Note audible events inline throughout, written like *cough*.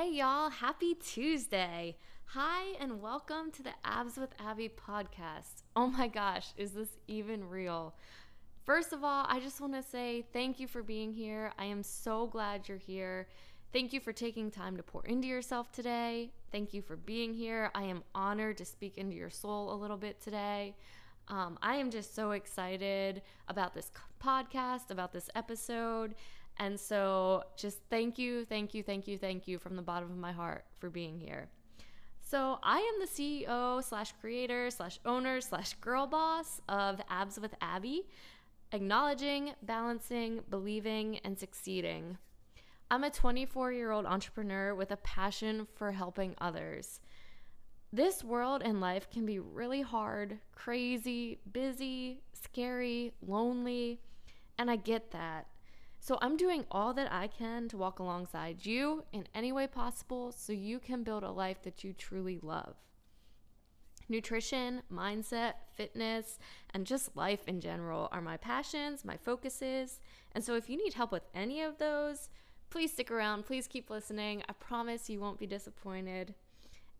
Hey, y'all, happy Tuesday. Hi, and welcome to the Abs with Abby podcast. Oh my gosh, is this even real? First of all, I just want to say thank you for being here. I am so glad you're here. Thank you for taking time to pour into yourself today. Thank you for being here. I am honored to speak into your soul a little bit today. Um, I am just so excited about this podcast, about this episode. And so, just thank you, thank you, thank you, thank you from the bottom of my heart for being here. So, I am the CEO slash creator slash owner slash girl boss of Abs with Abby, acknowledging, balancing, believing, and succeeding. I'm a 24 year old entrepreneur with a passion for helping others. This world and life can be really hard, crazy, busy, scary, lonely, and I get that. So I'm doing all that I can to walk alongside you in any way possible so you can build a life that you truly love. Nutrition, mindset, fitness, and just life in general are my passions, my focuses. And so if you need help with any of those, please stick around. Please keep listening. I promise you won't be disappointed.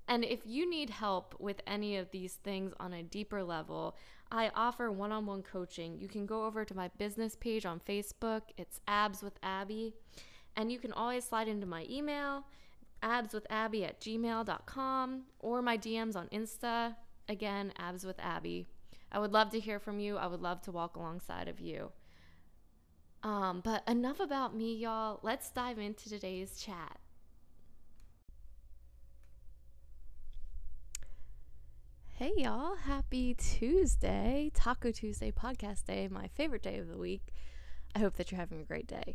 And if you need help with any of these things on a deeper level, I offer one on one coaching. You can go over to my business page on Facebook, it's Abs with Abby. And you can always slide into my email, abswithabby at gmail.com, or my DMs on Insta. Again, Abs with Abby. I would love to hear from you. I would love to walk alongside of you. Um, but enough about me, y'all. Let's dive into today's chat. Hey y'all, happy Tuesday, Taco Tuesday podcast day, my favorite day of the week. I hope that you're having a great day.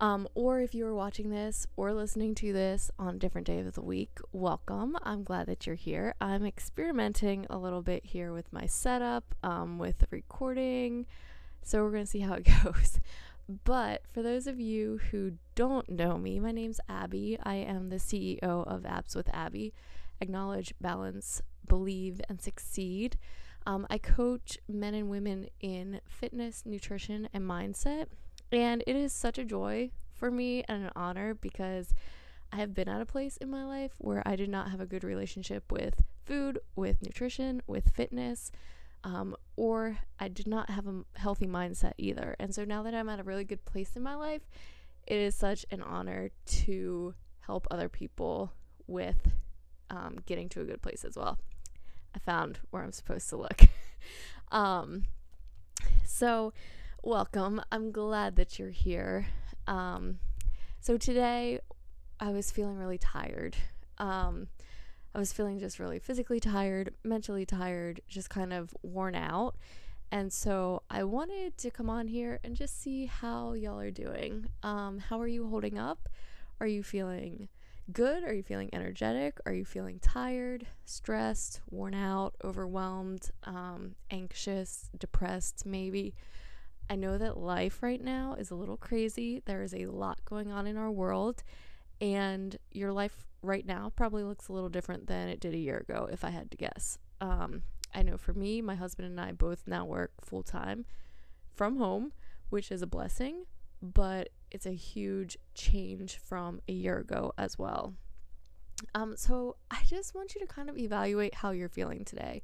Um, or if you are watching this or listening to this on a different day of the week, welcome. I'm glad that you're here. I'm experimenting a little bit here with my setup, um, with the recording, so we're going to see how it *laughs* goes. But for those of you who don't know me, my name's Abby. I am the CEO of Abs with Abby. Acknowledge, balance, believe, and succeed. Um, I coach men and women in fitness, nutrition, and mindset. And it is such a joy for me and an honor because I have been at a place in my life where I did not have a good relationship with food, with nutrition, with fitness, um, or I did not have a healthy mindset either. And so now that I'm at a really good place in my life, it is such an honor to help other people with um, getting to a good place as well. I found where I'm supposed to look. *laughs* um, so, welcome. I'm glad that you're here. Um, so, today I was feeling really tired. Um, I was feeling just really physically tired, mentally tired, just kind of worn out. And so I wanted to come on here and just see how y'all are doing. Um, how are you holding up? Are you feeling good? Are you feeling energetic? Are you feeling tired, stressed, worn out, overwhelmed, um, anxious, depressed, maybe? I know that life right now is a little crazy. There is a lot going on in our world, and your life right now probably looks a little different than it did a year ago, if I had to guess. Um, I know for me, my husband and I both now work full time from home, which is a blessing, but it's a huge change from a year ago as well. Um, so I just want you to kind of evaluate how you're feeling today.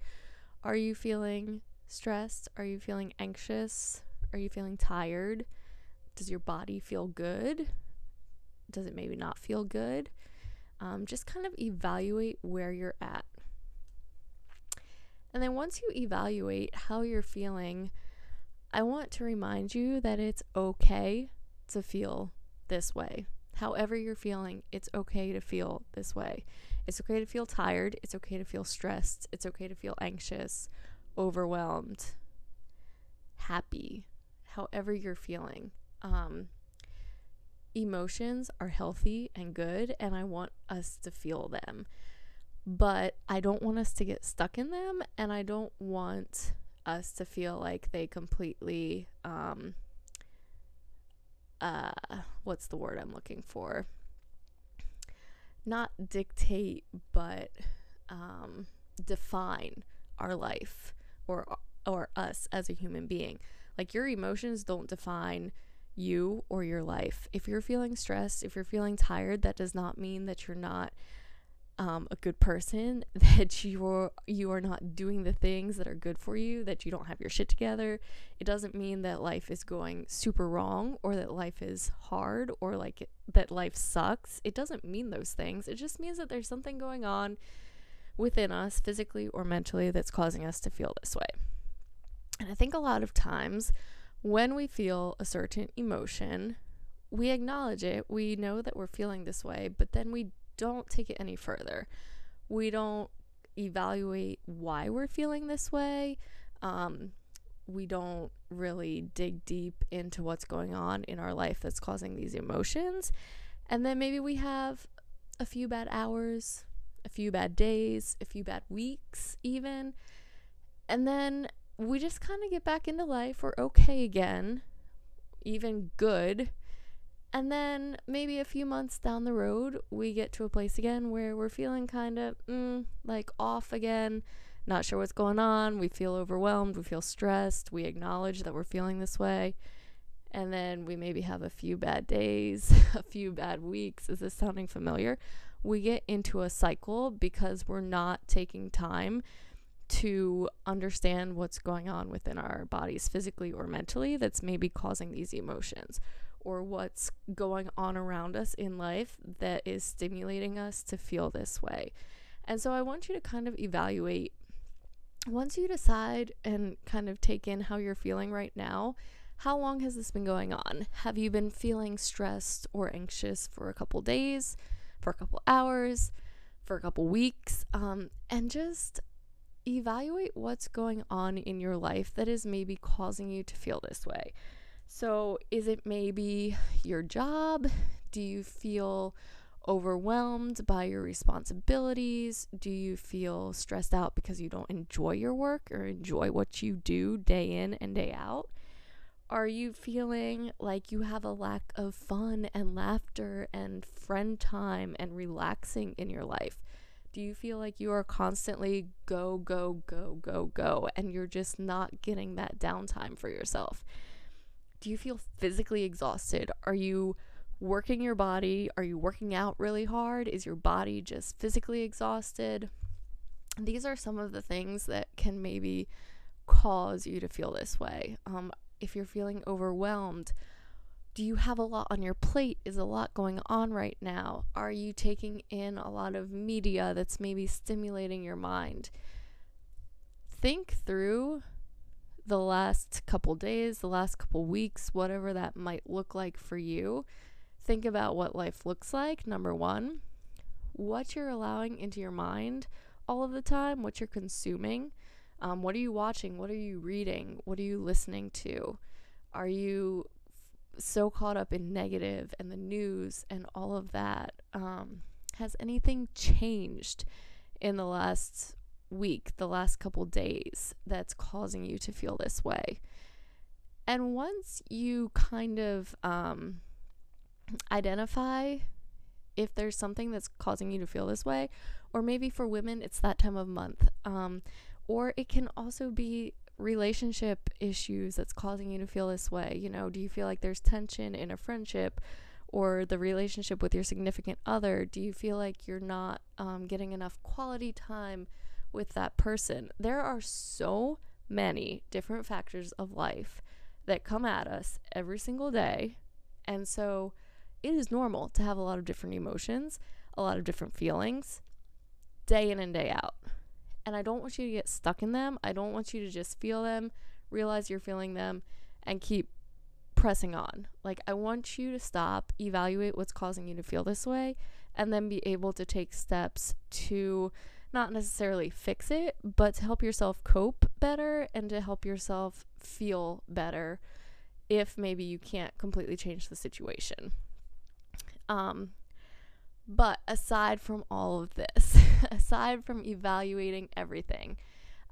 Are you feeling stressed? Are you feeling anxious? Are you feeling tired? Does your body feel good? Does it maybe not feel good? Um, just kind of evaluate where you're at. And then once you evaluate how you're feeling, I want to remind you that it's okay to feel this way. However, you're feeling, it's okay to feel this way. It's okay to feel tired. It's okay to feel stressed. It's okay to feel anxious, overwhelmed, happy, however you're feeling. Um, emotions are healthy and good, and I want us to feel them. But I don't want us to get stuck in them, and I don't want us to feel like they completely um, uh what's the word I'm looking for? Not dictate, but um define our life or or us as a human being. Like your emotions don't define you or your life. If you're feeling stressed, if you're feeling tired, that does not mean that you're not um, a good person, *laughs* that you're you are not doing the things that are good for you, that you don't have your shit together. It doesn't mean that life is going super wrong or that life is hard or like that life sucks. It doesn't mean those things. It just means that there's something going on within us, physically or mentally, that's causing us to feel this way. And I think a lot of times when we feel a certain emotion, we acknowledge it, we know that we're feeling this way, but then we don't take it any further. We don't evaluate why we're feeling this way. Um, we don't really dig deep into what's going on in our life that's causing these emotions. And then maybe we have a few bad hours, a few bad days, a few bad weeks, even. And then we just kind of get back into life. We're okay again, even good. And then maybe a few months down the road, we get to a place again where we're feeling kind of mm, like off again, not sure what's going on. We feel overwhelmed, we feel stressed, we acknowledge that we're feeling this way. And then we maybe have a few bad days, *laughs* a few bad weeks. Is this sounding familiar? We get into a cycle because we're not taking time to understand what's going on within our bodies physically or mentally that's maybe causing these emotions or what's going on around us in life that is stimulating us to feel this way. And so I want you to kind of evaluate once you decide and kind of take in how you're feeling right now. How long has this been going on? Have you been feeling stressed or anxious for a couple days, for a couple hours, for a couple weeks? Um, and just evaluate what's going on in your life that is maybe causing you to feel this way. So, is it maybe your job? Do you feel overwhelmed by your responsibilities? Do you feel stressed out because you don't enjoy your work or enjoy what you do day in and day out? Are you feeling like you have a lack of fun and laughter and friend time and relaxing in your life? Do you feel like you are constantly go, go, go, go, go, and you're just not getting that downtime for yourself? Do you feel physically exhausted? Are you working your body? Are you working out really hard? Is your body just physically exhausted? These are some of the things that can maybe cause you to feel this way. Um, if you're feeling overwhelmed, do you have a lot on your plate? Is a lot going on right now? Are you taking in a lot of media that's maybe stimulating your mind? Think through the last couple days, the last couple weeks, whatever that might look like for you. Think about what life looks like, number one, what you're allowing into your mind all of the time, what you're consuming. Um, what are you watching? What are you reading? What are you listening to? Are you so caught up in negative and the news and all of that. Um, has anything changed in the last week, the last couple days, that's causing you to feel this way? And once you kind of um, identify if there's something that's causing you to feel this way, or maybe for women, it's that time of month, um, or it can also be relationship issues that's causing you to feel this way? You know, do you feel like there's tension in a friendship or the relationship with your significant other? Do you feel like you're not um, getting enough quality time with that person? There are so many different factors of life that come at us every single day. And so it is normal to have a lot of different emotions, a lot of different feelings, day in and day out. And I don't want you to get stuck in them. I don't want you to just feel them, realize you're feeling them, and keep pressing on. Like, I want you to stop, evaluate what's causing you to feel this way, and then be able to take steps to not necessarily fix it, but to help yourself cope better and to help yourself feel better if maybe you can't completely change the situation. Um, but aside from all of this, *laughs* aside from evaluating everything,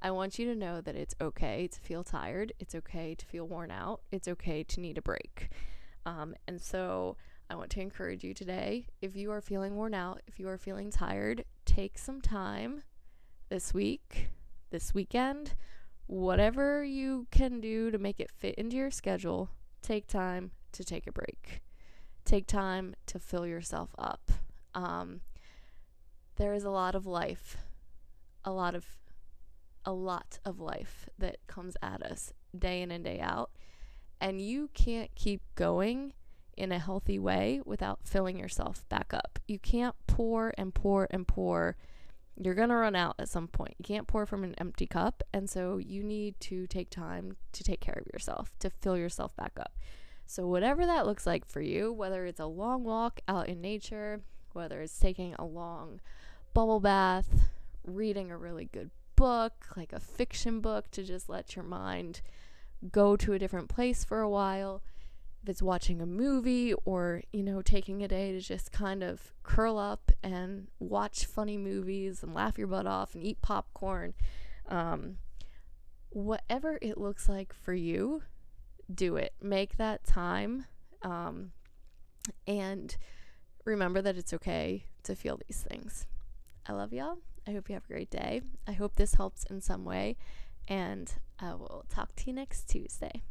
I want you to know that it's okay to feel tired. It's okay to feel worn out. It's okay to need a break. Um, and so I want to encourage you today if you are feeling worn out, if you are feeling tired, take some time this week, this weekend, whatever you can do to make it fit into your schedule. Take time, to take a break. Take time to fill yourself up. Um, there is a lot of life, a lot of, a lot of life that comes at us day in and day out, and you can't keep going in a healthy way without filling yourself back up. You can't pour and pour and pour. You're going to run out at some point. You can't pour from an empty cup. And so you need to take time to take care of yourself, to fill yourself back up. So, whatever that looks like for you, whether it's a long walk out in nature, whether it's taking a long bubble bath, reading a really good book, like a fiction book, to just let your mind go to a different place for a while if it's watching a movie or, you know, taking a day to just kind of curl up and watch funny movies and laugh your butt off and eat popcorn, um, whatever it looks like for you, do it. Make that time. Um, and remember that it's okay to feel these things. I love y'all. I hope you have a great day. I hope this helps in some way. And I will talk to you next Tuesday.